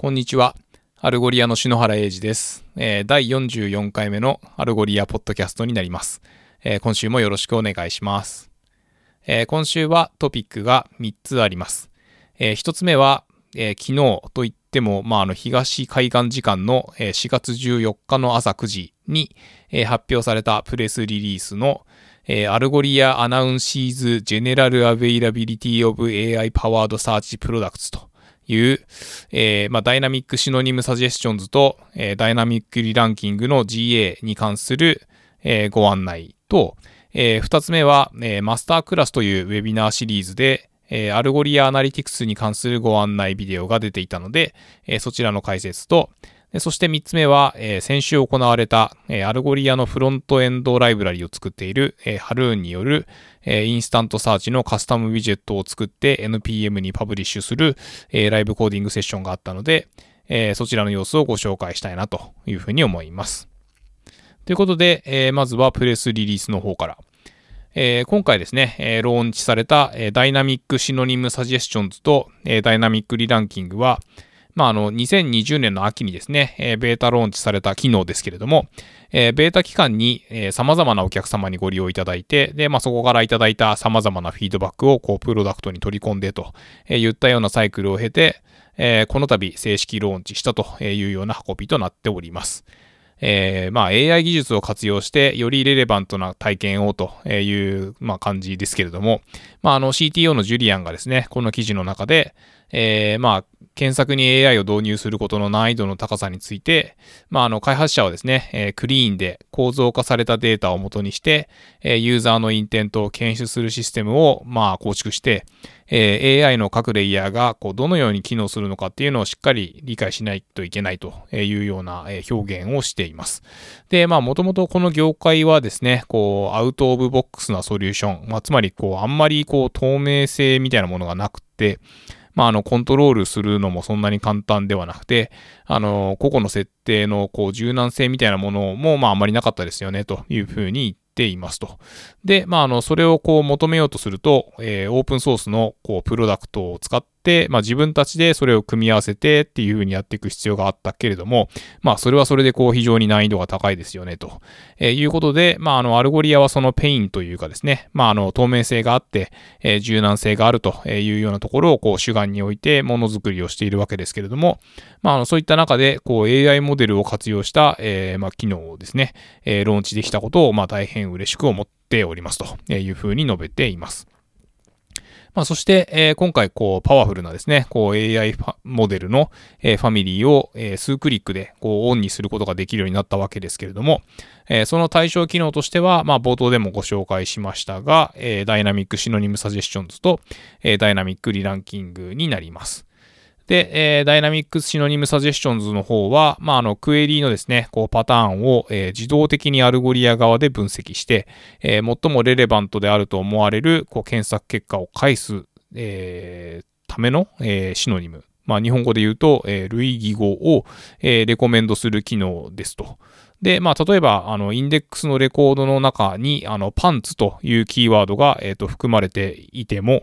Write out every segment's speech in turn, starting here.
こんにちは。アルゴリアの篠原英二です、えー、第44回目のアルゴリアポッドキャストになります。えー、今週もよろしくお願いします。えー、今週はトピックが3つあります。え1つ目は、え昨日といっても、まあ、あの東海岸時間の4月14日の朝9時に、発表されたプレスリリースの、 Algolia Announces General Availability of AI Powered Search Products という、えー、まあ、 Dynamic Synonym Suggestions と、えー、 Dynamic Re-Ranking の GA に関する、えー、ご案内と、え、2つ目は、え、 Masterclass というウェビナーシリーズで、え、 Algolia Analytics に関するご案内ビデオが出ていたので、え、そちらの解説と、そして3つ目は、えー、先週行われた、えー、アルゴリアのフロントエンドライブラリを作っている、えー、ハルーンによる、え、 InstantSearch のカスタムウィジェットを作って NPM にパブリッシュする、え、ライブコーディングセッションがあったので、え、そちらの様子をご紹介したいなというふうに思います。ということで、え、まずはプレスリリースの方から。えー、今回ですね、えー、ローンチされた、えー、 Dynamic Synonym Suggestions と、えー、 Dynamic Re-Ranking は、まあ、あの、2020年の秋にですね、えー、ベータローンチされた機能ですけれども、えー、ベータ期間に、えー、様々なお客様にご利用いただいて、で、まあ、そこからいただいた様々なフィードバックを、こう、プロダクトに取り込んでと、えー、言ったようなサイクルを経て、えー、この度正式ローンチしたというような運びとなっております。えー、まあ AI 技術を活用してよりレレバントな体験をという、まあ、感じですけれども、まあ、の CTO のジュリアンがですね、この記事の中で、えー、まあ、検索に AI を導入することの難易度の高さについて、まあ、あの、開発者はですね、えー、クリーンで構造化されたデータを元にして、え、ユーザーのインテントを検出するシステムを、まあ、構築して、えー、AI の各レイヤーがこうどのように機能するのかっていうのをしっかり理解しないといけないというような表現をしています。で、まあ、もともとこの業界はですね、こう、アウトオブボックスなソリューション、まあ、つまり、こう、あんまりこう、透明性みたいなものがなくて、まあ、あの、コントロールするのもそんなに簡単ではなくて、あの、個々の設定の、こう、柔軟性みたいなものも、まあ、あまりなかったですよね、というふうに言っていますと。で、まあ、あの、それをこう求めようとすると、えー、オープンソースの、こう、プロダクトを使っ、まあ自分たちでそれを組み合わせてっていう風にやっていく必要があったけれども、まあそれはそれでこう非常に難易度が高いですよね、と、えいうことで、まああのアルゴリアはその pain というかですね、まああの透明性があって、えー、柔軟性があるというようなところをこう主眼に置いてものづくりをしているわけですけれども、まあそういった中でこう AI モデルを活用した、えー、まあ機能をですね、えー、ローンチできたことをまあ大変嬉しく思っておりますというふうに述べています。まあ、そして、えー、今回、こう、パワフルなですね、こう、AI モデルの、えー、ファミリーを、えー、数クリックで、こう、オンにすることができるようになったわけですけれども、えー、その対象機能としては、まあ、冒頭でもご紹介しましたが、えー、 Dynamic Synonym Suggestions と、えー、 Dynamic Re-Ranking になります。で、えー、 Dynamic Synonym Suggestions の方は、まあ、あの、クエリーのですね、こう、パターンを、えー、自動的にアルゴリア側で分析して、えー、最も relevant であると思われる、こう、検索結果を返す、えー、ための、えー、 synonym。まあ、日本語で言うと、えー、類義語を、えー、レコメンドする機能ですと。で、まあ、例えば、あの、インデックスのレコードの中に、あの、パンツというキーワードが、えっ、ー、と、含まれていても、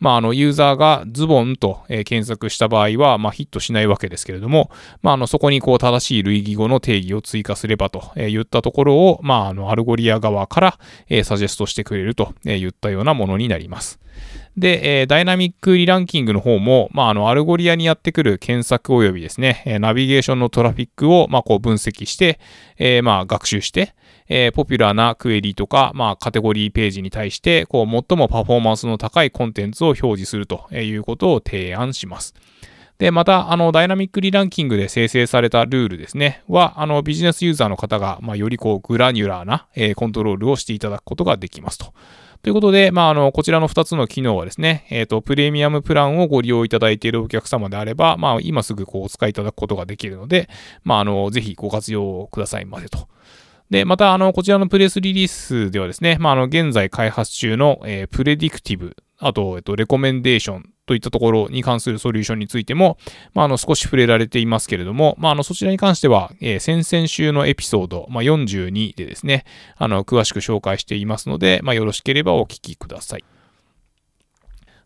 まあ、あの、ユーザーがズボンと、え、検索した場合は、まあ、ヒットしないわけですけれども、まあ、あの、そこにこう、正しい類義語の定義を追加すればと、え、言ったところを、まあ、あの、アルゴリア側から、え、サジェストしてくれると、え、言ったようなものになります。で、えー、 Dynamic Re-Ranking の方も、まあ、あの、アルゴリアにやってくる検索及びですね、えナビゲーションのトラフィックを、まあ、こう分析して、えー、まあ、学習して、えー、ポピュラーなクエリとか、まあ、カテゴリーページに対して、こう、最もパフォーマンスの高いコンテンツを表示するということを提案します。で、また、あの、 Dynamic Re-Ranking で生成されたルールですね、は、あの、ビジネスユーザーの方が、まあ、よりこう、 granular な、えー、コントロールをしていただくことができますと。ということで、まあ、あの、こちらの2つの機能はですね、えっ、ー、と、プレミアムプランをご利用いただいているお客様であれば、まあ、今すぐこう、お使いいただくことができるので、まあ、あの、ぜひご活用くださいませと。で、また、あの、こちらのプレスリリースではですね、まあ、あの、現在開発中の、えー、プレディクティブ、あと、えっと、レコメンデーションといったところに関するソリューションについても、まあ、あの少し触れられていますけれども、まあ、あのそちらに関しては、えー、先々週のエピソード、まあ、42でですね、あの詳しく紹介していますので、まあ、よろしければお聞きください。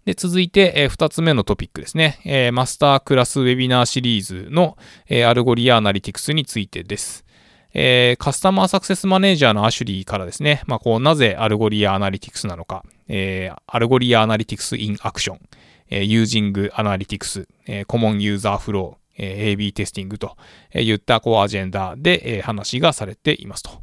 で、続いて、えー、つ目のトピックですね。えー、 Masterclass ウェビナーシリーズの、えー、 Algolia Analytics についてです。えー、カスタマーサクセスマネージャーのアシュリーからですね、まあ、こう、なぜ Algolia Analytics なのか、えー、 Algolia Analytics in Action、えー、 Using Analytics、えー、 Common User Flow、えー、AB Testing といったこうアジェンダで、えー、話がされていますと。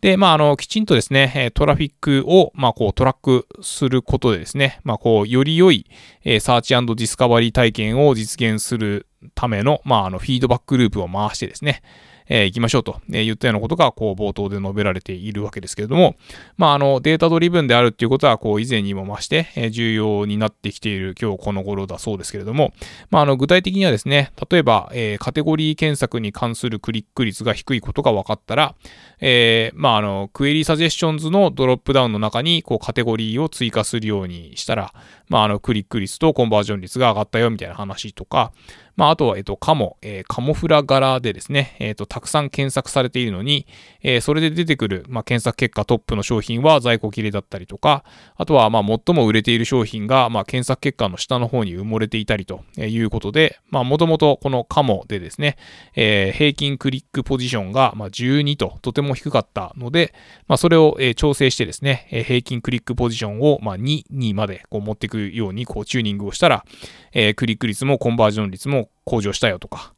で、まあ、あの、きちんとですね、トラフィックを、まあ、こう、トラックすることでですね、まあ、こう、より良い、え search discovery 体験を実現するための、まあ、あの、フィードバックループを回してですね、えー、行きましょうと言ったようなことが、こう、冒頭で述べられているわけですけれども、まあ、あの、データドリブンであるっていうことは、こう、以前にも増して、えー、重要になってきている今日この頃だそうですけれども、まあ、あの、具体的にはですね、例えば、えー、カテゴリー検索に関するクリック率が低いことが分かったら、えー、まあ、あの、クエリーサジェスションズのドロップダウンの中に、こう、カテゴリーを追加するようにしたら、まあ、あの、クリック率とコンバージョン率が上がったよみたいな話とか、まあ、あとは、えっと、カモ、えー、カモフラ柄でですね、えっと、たくさん検索されているのに、えー、それで出てくる、まあ、検索結果トップの商品は在庫切れだったりとか、あとは、まあ、最も売れている商品が、まあ、検索結果の下の方に埋もれていたりということで、まあ、もともとこのカモでですね、えー、平均クリックポジションが、まあ、12ととても低かったので、まあ、それを、えー、調整してですね、えー、平均クリックポジションを、まあ、2にまでこう持っていくようにこうチューニングをしたら、えー、クリック率もコンバージョン率も向上したよとか、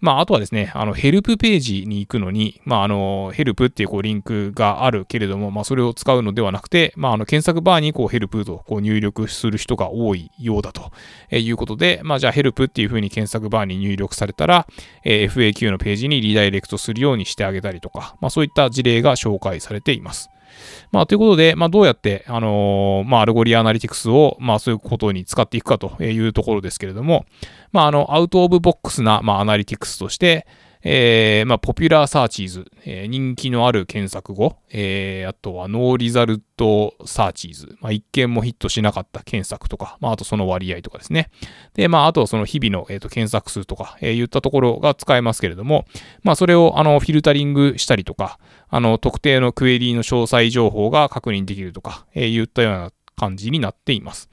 まあ、あとはですね、あの、ヘルプページに行くのに、まあ、あの、ヘルプっていうこうリンクがあるけれども、まあ、それを使うのではなくて、まあ、あの、検索バーにこうヘルプとこう入力する人が多いようだとえいうことで、まあ、じゃあヘルプっていうふうに検索バーに入力されたら、え、FAQ のページにリダイレクトするようにしてあげたりとか、まあ、そういった事例が紹介されています。まあ、ということで、まあ、どうやって、あのー、まあ、 Algolia Analytics を、まあ、そういうことに使っていくかというところですけれども、まあ、あの、 out of box な、まあ、アナリティクスとして、えー、まあ、 popular searches、えー、人気のある検索語、えー、あとは no result searches、まあ、一件もヒットしなかった検索とか、まあ、あとその割合とかですね。で、まあ、あとはその日々の、えー、と検索数とか、えー、言ったところが使えますけれども、まあ、それを、あの、フィルタリングしたりとか、あの、特定のクエリーの詳細情報が確認できるとか、えー、言ったような感じになっています。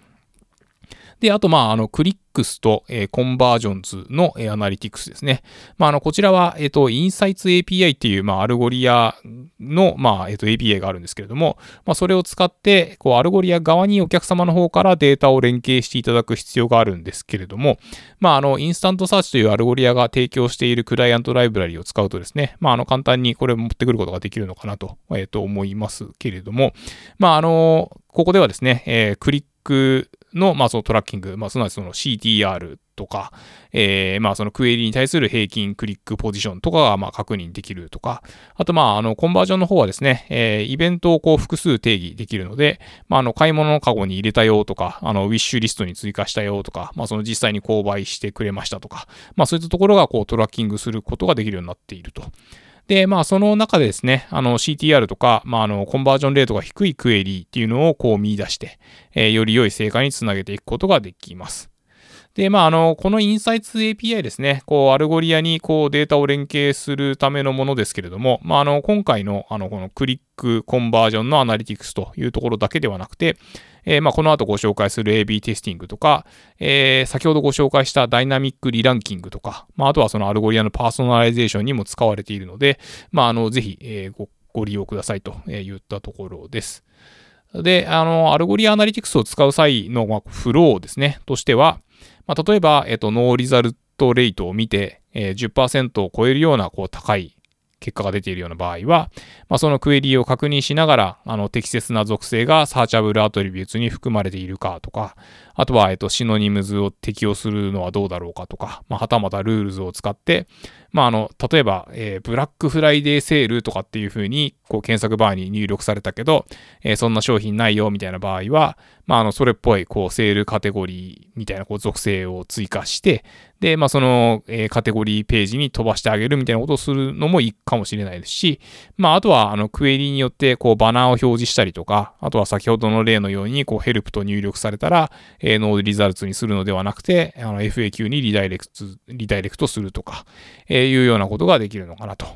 で、あと、まあ、あの、 clicks と、えー、 conversions の、えー、アナリティクスですね。まあ、あの、こちらは、えっ、ー、と、 Insights API っていう、まあ、 Algolia の、まあ、えっ、と、API があるんですけれども、まあ、それを使って、こう、 Algolia 側にお客様の方からデータを連携していただく必要があるんですけれども、まあ、あの、 InstantSearch という Algolia が提供しているクライアントライブラリを使うとですね、まあ、あの、簡単にこれを持ってくることができるのかなと、えっ、と、思いますけれども、まあ、あの、ここではですね、えクリックの、まあ、そのトラッキング、まあ、すなわちその CTR とか、えー、まあ、そのクエリに対する平均クリックポジションとかが、まあ、確認できるとか、あと、まあ、あの、コンバージョンの方はですね、えー、イベントをこう複数定義できるので、まあ、あの、買い物のカゴに入れたよとか、あの、ウィッシュリストに追加したよとか、まあ、その実際に購買してくれましたとか、まあ、そういったところがこうトラッキングすることができるようになっていると。で、まあ、その中でですね、あの、CTR とか、まあ、あの、コンバージョンレートが低いクエリーっていうのをこう見出して、えー、より良い成果につなげていくことができます。で、まあ、あの、このインサイツ API ですね、こう、 Algolia にこうデータを連携するためのものですけれども、まあ、あの、今回の、あの、このクリックコンバージョンのアナリティクスというところだけではなくて、えー、まあ、この後ご紹介する AB テスティングとか、えー、先ほどご紹介した dynamic re-ranking とか、まあ、あとはその Algolia のパーソナライゼーションにも使われているので、まあ、あの、ぜひ、え、ごご利用くださいと言ったところです。で、あの、 Algolia Analytics を使う際の、ま、フローですね、としては、まあ、例えば、えっと、 no result rate を見て、えー、10%を超えるような、こう、高い結果が出ているような場合は、まあ、そのクエリを確認しながら、あの、適切な属性が searchable attributes に含まれているかとか、あとは、えっと、 synonyms を適用するのはどうだろうかとか、まあ、はたまた rules を使って、まあ、あの、例えば、えー、ブラックフライデーセールとかっていう風に、こう、検索バーに入力されたけど、えー、そんな商品ないよ、みたいな場合は、まあ、あの、それっぽい、こう、セールカテゴリーみたいな、こう、属性を追加して、で、まあ、その、えー、カテゴリーページに飛ばしてあげるみたいなことをするのもいいかもしれないですし、まあ、あとは、あの、クエリによって、こう、バナーを表示したりとか、あとは先ほどの例のように、こう、ヘルプと入力されたら、えー、ノードリザルツにするのではなくて、あの、FAQ にリダイレクト、リダイレクトするとか、えー、いうようなことができるのかなと。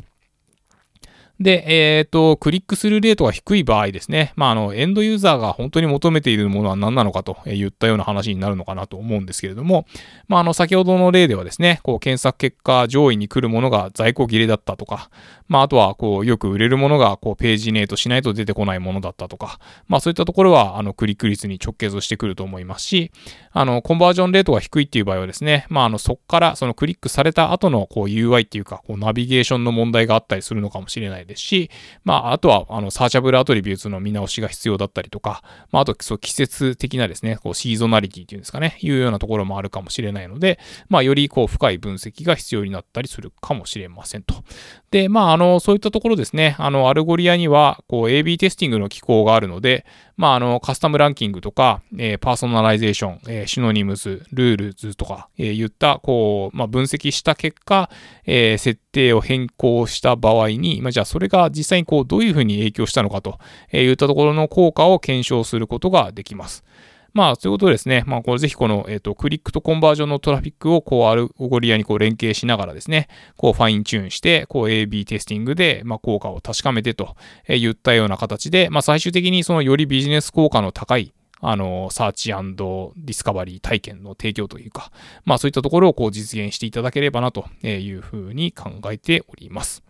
で、えっ、ー、と、クリックするレートが低い場合ですね、まあ、あの、エンドユーザーが本当に求めているものは何なのかと言ったような話になるのかなと思うんですけれども、まあ、あの、先ほどの例ではですね、こう、検索結果上位に来るものが在庫切れだったとか、まあ、あとは、こう、よく売れるものが、こう、ページネートしないと出てこないものだったとか、まあ、そういったところは、あの、クリック率に直結してくると思いますし、あの、コンバージョンレートが低いっていう場合はですね、まあ、あの、そこから、そのクリックされた後の、こう、UI っていうか、こう、ナビゲーションの問題があったりするのかもしれないですし、まあ、あとは、あの、サーチャブルアトリビューツの見直しが必要だったりとか、まあ、あと、そう、季節的なですね、こう、シーゾナリティっていうんですかね、いうようなところもあるかもしれないので、まあ、より、こう、深い分析が必要になったりするかもしれませんと。で、まあ、あの、のそういったところですね、あの、 Algolia には、こう、AB テスティングの機構があるので、まあ、あの、カスタムランキングとか、えー、パーソナライゼーション、えー、 synonyms、rules とか、えー、言った、こう、まあ、分析した結果、えー、設定を変更した場合に、まあ、じゃあそれが実際にこう、どういうふうに影響したのかといったところの効果を検証することができます。まあ、そういうことですね。まあ、これぜひこの、えっ、ー、と、クリックとコンバージョンのトラフィックを、こう、 Algolia にこう連携しながらですね、こう、 fine-tune して、こう、AB テスティングで、まあ、効果を確かめてとえ言ったような形で、まあ、最終的にそのよりビジネス効果の高い、あの、 search discovery 体験の提供というか、まあそういったところをこう実現していただければなというふうに考えております。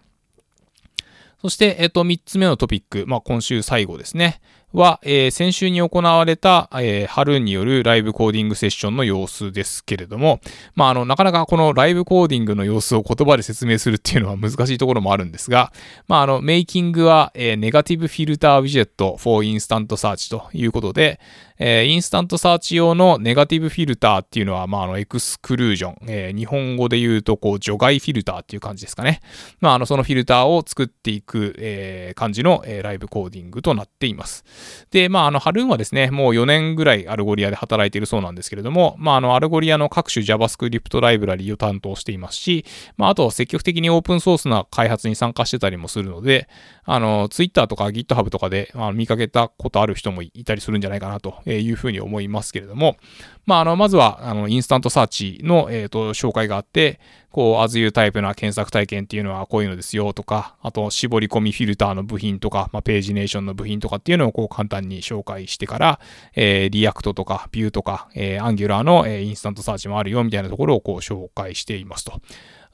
そして、えっと、三つ目のトピック、まあ今週最後ですね。は、えー、先週に行われた、えー、ハルーンによるライブコーディングセッションの様子ですけれども、まあ、あの、なかなかこのライブコーディングの様子を言葉で説明するっていうのは難しいところもあるんですが、まあ、あの、メイキングは、えー、ネガティブフィルターウィジェット for インスタントサーチということで、えー、 InstantSearch 用のネガティブフィルターっていうのは、まあ、あの、 exclusion、えー、日本語で言うと、こう、除外フィルターっていう感じですかね。まあ、あの、そのフィルターを作っていく、えー、感じの、えー、ライブコーディングとなっています。で、まあ、あの、ハルーンはですね、もう4年ぐらい Algolia で働いているそうなんですけれども、まあ、あの、アルゴリアの各種 JavaScript ライブラリを担当していますし、まあ、あと積極的にオープンソースな開発に参加してたりもするので、あの、Twitter とか GitHub とかで、まあ、見かけたことある人もいたりするんじゃないかなとえいうふうに思います。けれども、まあ、あの、まずは、あの、 InstantSearch の、えっ、と、紹介があって、こう、as you タイプな検索体験っていうのはこういうのですよとか、あと、絞り込みフィルターの部品とか、まあ、ページネーションの部品とかっていうのをこう、簡単に紹介してから、えー、 React とか、 Vue とか、えー、 Angular の、えー、 InstantSearch もあるよみたいなところをこう、紹介していますと。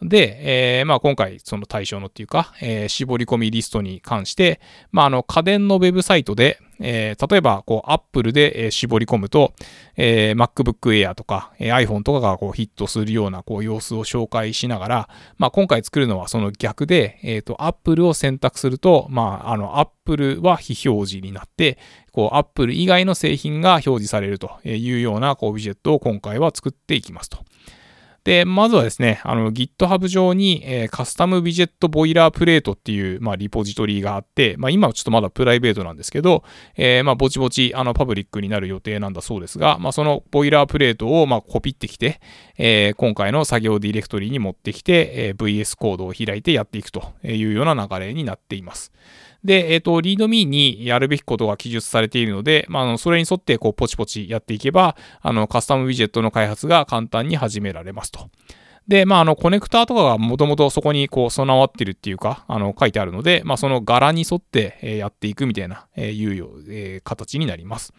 で、えー、まあ今回その対象のっていうか、えー、絞り込みリストに関して、まああの家電のウェブサイトで、えー、例えばこう Apple で、絞り込むと、え MacBook Air とか、え iPhone とかがこうヒットするようなこう様子を紹介しながら、まあ今回作るのはその逆で、えっ、と Apple を選択すると、まああの Apple は非表示になって、こう Apple 以外の製品が表示されるというようなこうウィジェットを今回は作っていきますと。で、まずはですね、あの GitHub 上に、えー、カスタムウィジェットボイラープレートっていう、まあ、リポジトリがあって、まあ、今はちょっとまだプライベートなんですけど、えー、まあ、ぼちぼち、あの、パブリックになる予定なんだそうですが、まあ、そのボイラープレートを、まあ、コピってきて、えー、今回の作業ディレクトリに持ってきて、えー、VS コードを開いてやっていくというような流れになっています。で、えっ、ー、と、リードミーにやるべきことが記述されているので、まあ、あのそれに沿って、こう、ポチポチやっていけば、あの、 custom widget の開発が簡単に始められますと。で、まあ、あの、コネクターとかがもともとそこにこう備わってるっていうか、あの、書いてあるので、まあ、その型に沿って、えやっていくみたいな、えいうえ、え形になります。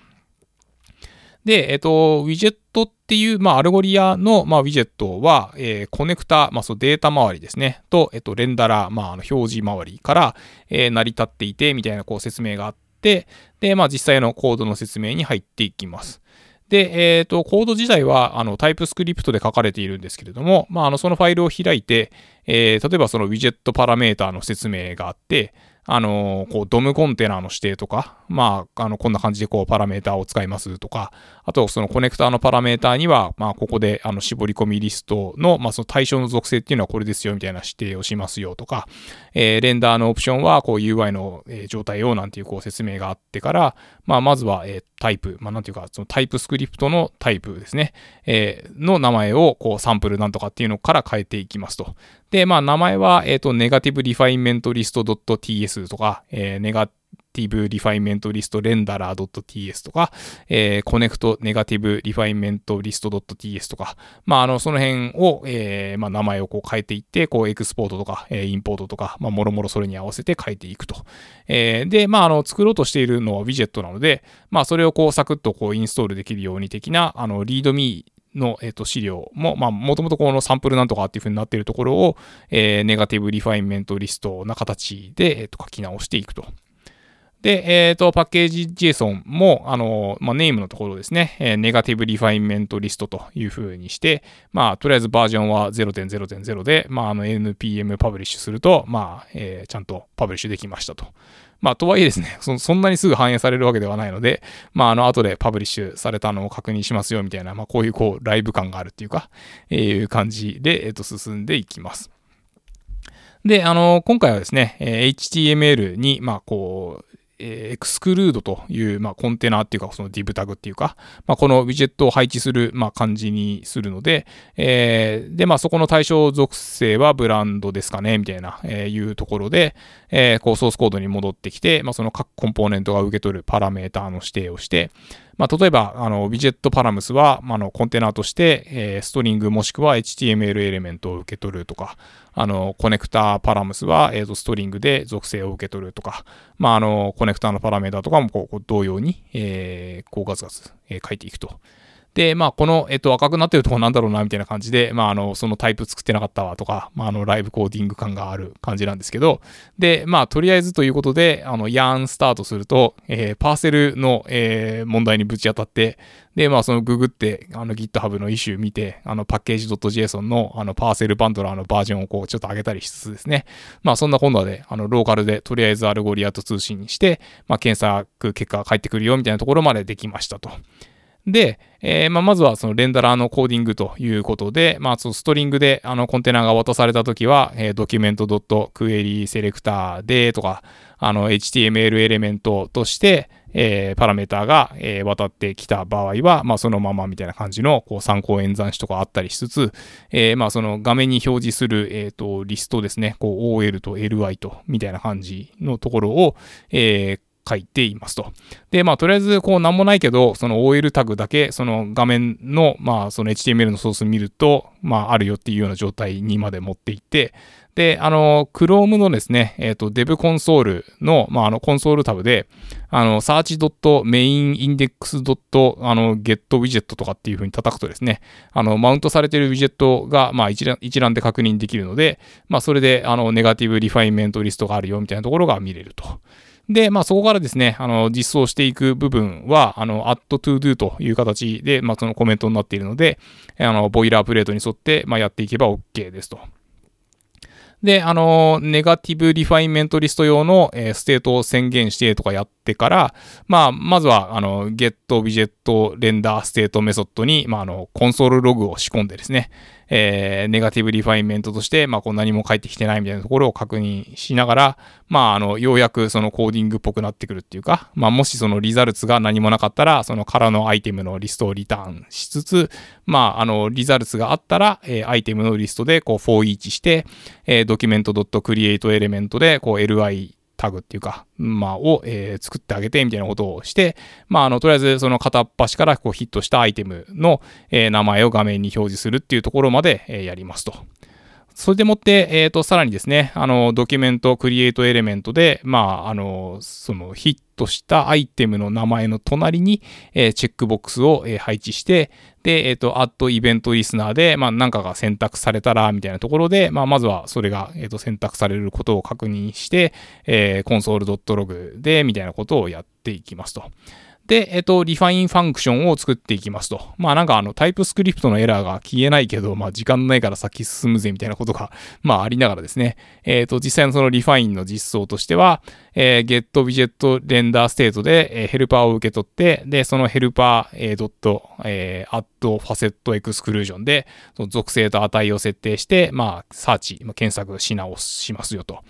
で、えっ、と、 widget っていう、まあ、 Algolia の、まあ、 widget は、えー、コネクタ、まあ、そうデータ周りですね、と、えっ、と、 renderer、まあ、あの表示周りから、え、成り立っていて、みたいな、こう、説明があって、で、まあ、実際のコードの説明に入っていきます。で、えっ、ー、と、コード自体は、あの、タイプスクリプトで書かれているんですけれども、まあ、あの、そのファイルを開いて、えー、例えばそのウィジェットパラメーターの説明があって、あの、こう、ドムコンテナの指定とか、まあ、あの、こんな感じでこう、パラメータを使いますとか、あと、そのコネクターのパラメーターには、まあ、ここで、あの、絞り込みリストの、まあ、その対象の属性っていうのはこれですよ、みたいな指定をしますよとか、えー、 render のオプションは、こう、UI の、え状態を、なんていう、こう、説明があってから、まあ、まずは、えー、タイプ、まあ、なんていうか、その TypeScript のタイプですね、えー、の名前を、こう、サンプルなんとかっていうのから変えていきますと。で、まあ、名前は、えっ、ー、と、 negative refinement list .ts とか、えー、 negative refinement list renderer .ts とか、えー、 connect negative refinement list .ts とか、まあ、あの、その辺を、えー、まあ、名前をこう変えていって、こう、 export とか、えー、 import とか、まあ、もろもろそれに合わせて変えていくと。えー、で、まあ、あの、作ろうとしているのは widget なので、まあ、それをこう、サクッとこう、インストールできるように的な、あの、 README、の、えっ、と、資料も、まあ、もともとこのサンプルなんとかっていう風になっているところを、えー、 negative refinement list な形で、えっ、と、書き直していくと。で、えっ、ー、と、 package JSON も、あの、まあ、 name のところですね、えー、 negative refinement list という風にして、まあ、とりあえずバージョンは0.0.0で、まあ、あの、NPM パブリッシュすると、まあ、えー、ちゃんと publish できましたと。まあ、とはいえですねそ、そんなにすぐ反映されるわけではないので、まあ、あの、後でパブリッシュされたのを確認しますよ、みたいな、まあ、こういう、こう、ライブ感があるっていうか、えー、いう感じで、えっ、と、進んでいきます。で、あの、今回はですね、え HTML に、まあ、こう、えー、エクスクルードという、まあ、コンテナっていうか、そのディブタグっていうか、まあ、このウィジェットを配置する、まあ、感じにするので、えー、で、まあ、そこの対象属性はブランドですかね、みたいな、えー、いうところで、えー、こう、ソースコードに戻ってきて、まあ、その各コンポーネントが受け取るパラメーターの指定をして、まあ、例えば、あの、ビジェットパラムスは、まあ、の、コンテナとして、えー、ストリングもしくは HTML エレメントを受け取るとか、あの、コネクターパラムスは、えー、と、ストリングで属性を受け取るとか、まあ、あの、コネクターのパラメータとかも、こう、同様に、えー、こう、ガツガツ、えー、書いていくと。で、まあ、この、えっと、赤くなってるとこなんだろうな、みたいな感じで、まあ、あの、そのタイプ作ってなかったわとか、まあ、あの、ライブコーディング感がある感じなんですけど、で、まあ、とりあえずということで、あの、 yarn start すると、えー、 Parcel の、えー、問題にぶち当たって、で、まあ、そのググって、あの GitHub のイシュー見て、あのパッケージ .json のあの parcel bundler のバージョンをこうちょっと上げたりしつつですね。まあ、そんな今度はで、あのローカルでとりあえず Algolia と通信して、まあ、検索結果が返ってくるよみたいなところまでできましたと。で、えー、まあ、まずはその renderer のコーディングということで、まあ、そのストリングであのコンテナが渡されたときは、えー、ドキュメント .query セレクターでとか、あの HTML エレメントとして、えー、パラメータが、えー、渡ってきた場合は、まあ、そのままみたいな感じのこう参考演算子とかあったりしつつ、えー、まあ、その画面に表示する、えーと、リストですね、こう OL と LI とみたいな感じのところを、えー、書いていますと。で、まあ、とりあえず、こう、なんもないけど、その OL タグだけ、その画面の、まあ、その HTML のソース見ると、まあ、あるよっていうような状態にまで持っていって、で、あの、Chrome のですね、えっ、ー、と、Dev コンソールの、まあ、あの、コンソールタブで、あの、search.mainindex.getWidget とかっていう風に叩くとですね、あの、マウントされているウィジェットが、まあ一覧、一覧で確認できるので、まあ、それで、あの、ネガティブリファイメントリストがあるよみたいなところが見れると。で、まあそこからですね、あの、実装していく部分は、あの、add to do という形で、まあそのコメントになっているので、あの、 boilerplate に沿って、まあやっていけば OK ですと。で、あの、 negative refinement list 用の、えー、 state を宣言してとかやってから、まあ、まずは、あの、get widget render state メソッドに、まあ、あの、 console log を仕込んでですね、えー、 negative refinement として、まあ、こう何も返ってきてないみたいなところを確認しながら、まあ、あの、ようやくそのコーディングっぽくなってくるっていうか、まあ、もしその results が何もなかったら、その空のアイテムのリストをリターンしつつ、まあ、あの、リザルツがあったら、えー、アイテムのリストで、こう、for each して、えー、ドキュメント .create element で、こう、li タグっていうか、まあ、を、えー、作ってあげてみたいなことをして、まあ、あの、とりあえずその片っ端からこうヒットしたアイテムの、えー、名前を画面に表示するっていうところまで、えー、やりますと。それでもって、えっ、ー、と、さらにですね、あの、ドキュメント、クリエイトエレメントで、まあ、あの、そのヒットしたアイテムの名前の隣に、えー、チェックボックスを、えー、配置して、で、えっ、ー、と、 add event listener で、まあ、なんかが選択されたら、みたいなところで、まあ、まずはそれが、えっ、と、選択されることを確認して、えー、 console .log で、みたいなことをやっていきますと。で、えっと、 refine function を作っていきますと。まあなんかあの TypeScript のエラーが消えないけど、まあ時間ないから先進むぜみたいなことが、まあありながらですね。えっ、と、実際のその refine の実装としては、えー、get widget render state で、えー、ヘルパーを受け取って、で、そのヘルパー、えー、ドット、えー、add facet exclusion で、その属性と値を設定して、まあ、サーチ、まあ、検索し直しますよと。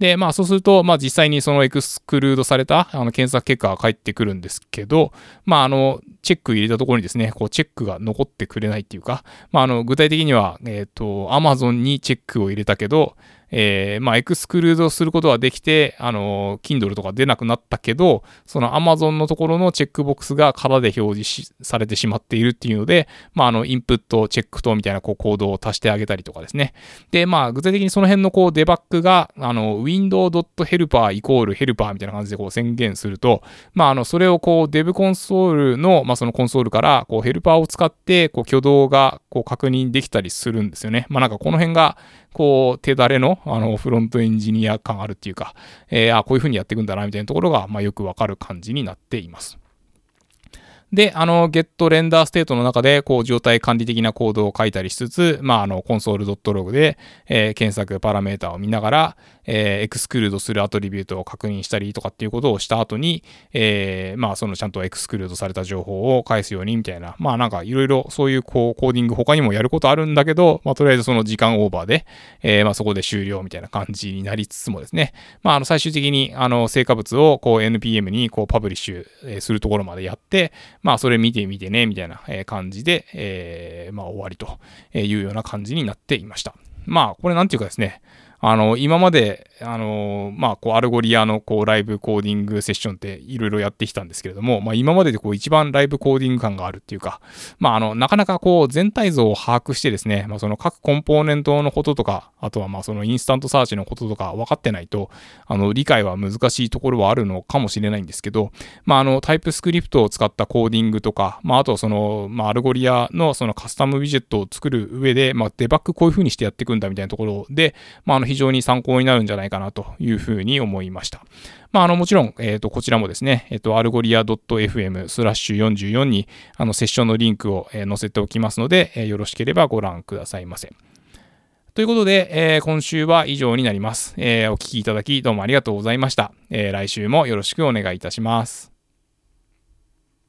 で、まあそうすると、まあ実際にそのエクスクルードされたあの検索結果が返ってくるんですけど、まああの、チェック入れたところにですね、こうチェックが残ってくれないっていうか、まああの、具体的には、えっ、ー、と、Amazon にチェックを入れたけど、えー、まあ、エクスクルードすることはできて、あの、Kindle とか出なくなったけど、その Amazon のところのチェックボックスが空で表示されてしまっているっていうので、まあ、あの、インプット、チェックとみたいなこうコードを足してあげたりとかですね。で、まあ、具体的にその辺のこうデバッグが、あの、window.helper イコール helper みたいな感じでこう宣言すると、まあ、あの、それをこうデブコンソールの、まあ、そのコンソールから、こうヘルパーを使って、こう挙動がこう確認できたりするんですよね。まあ、なんかこの辺が、こう、手だれの、あの、フロントエンジニア感あるっていうか、えー、あこういう風にやっていくんだな、みたいなところが、まあ、よくわかる感じになっています。で、あの、ゲットレンダーステートの中で、こう、状態管理的なコードを書いたりしつつ、まあ、あの、console.log で、えー、検索パラメータを見ながら、えー、エクスクルードするアトリビュートを確認したりとかっていうことをした後に、えー、まあ、そのちゃんとエクスクルードされた情報を返すようにみたいな、まあ、なんかいろいろそういうこう、コーディング他にもやることあるんだけど、まあ、とりあえずその時間オーバーで、えー、まあ、そこで終了みたいな感じになりつつもですね、まあ、あの、最終的に、あの、成果物をこう、NPM にこう、 publish するところまでやって、まあ、それ見てみてね、みたいな感じで、えー、まあ、終わりというような感じになっていました。まあ、これなんていうかですね、あの、今まで、あの、まあ、こう、 Algolia の、こう、 live coding session っていろいろやってきたんですけれども、まあ、今まででこう、一番 live coding 感があるっていうか、まあ、あの、なかなかこう、全体像を把握してですね、まあ、その各コンポーネントのこととか、あとはまあ、その InstantSearch のこととか分かってないと、あの、理解は難しいところはあるのかもしれないんですけど、まあ、あの、 TypeScript を使ったコーディングとか、まあ、あとその、まあ、 Algolia のその custom widget を作る上で、まあ、デバッグこういう風にしてやっていくんだみたいなところで、まあ、あの、非常に参考になるんじゃないかなというふうに思いました。まあ、あの、もちろん、えっ、ー、と、こちらもですね、えっ、ー、と、 Algolia .fm スラッシュ44に、あの、セッションのリンクを、えー、載せておきますので、えよろしければご覧くださいませ。ということで、えー、今週は以上になります、え、お聴きいただきどうもありがとうございました。え、来週もよろしくお願いいたします。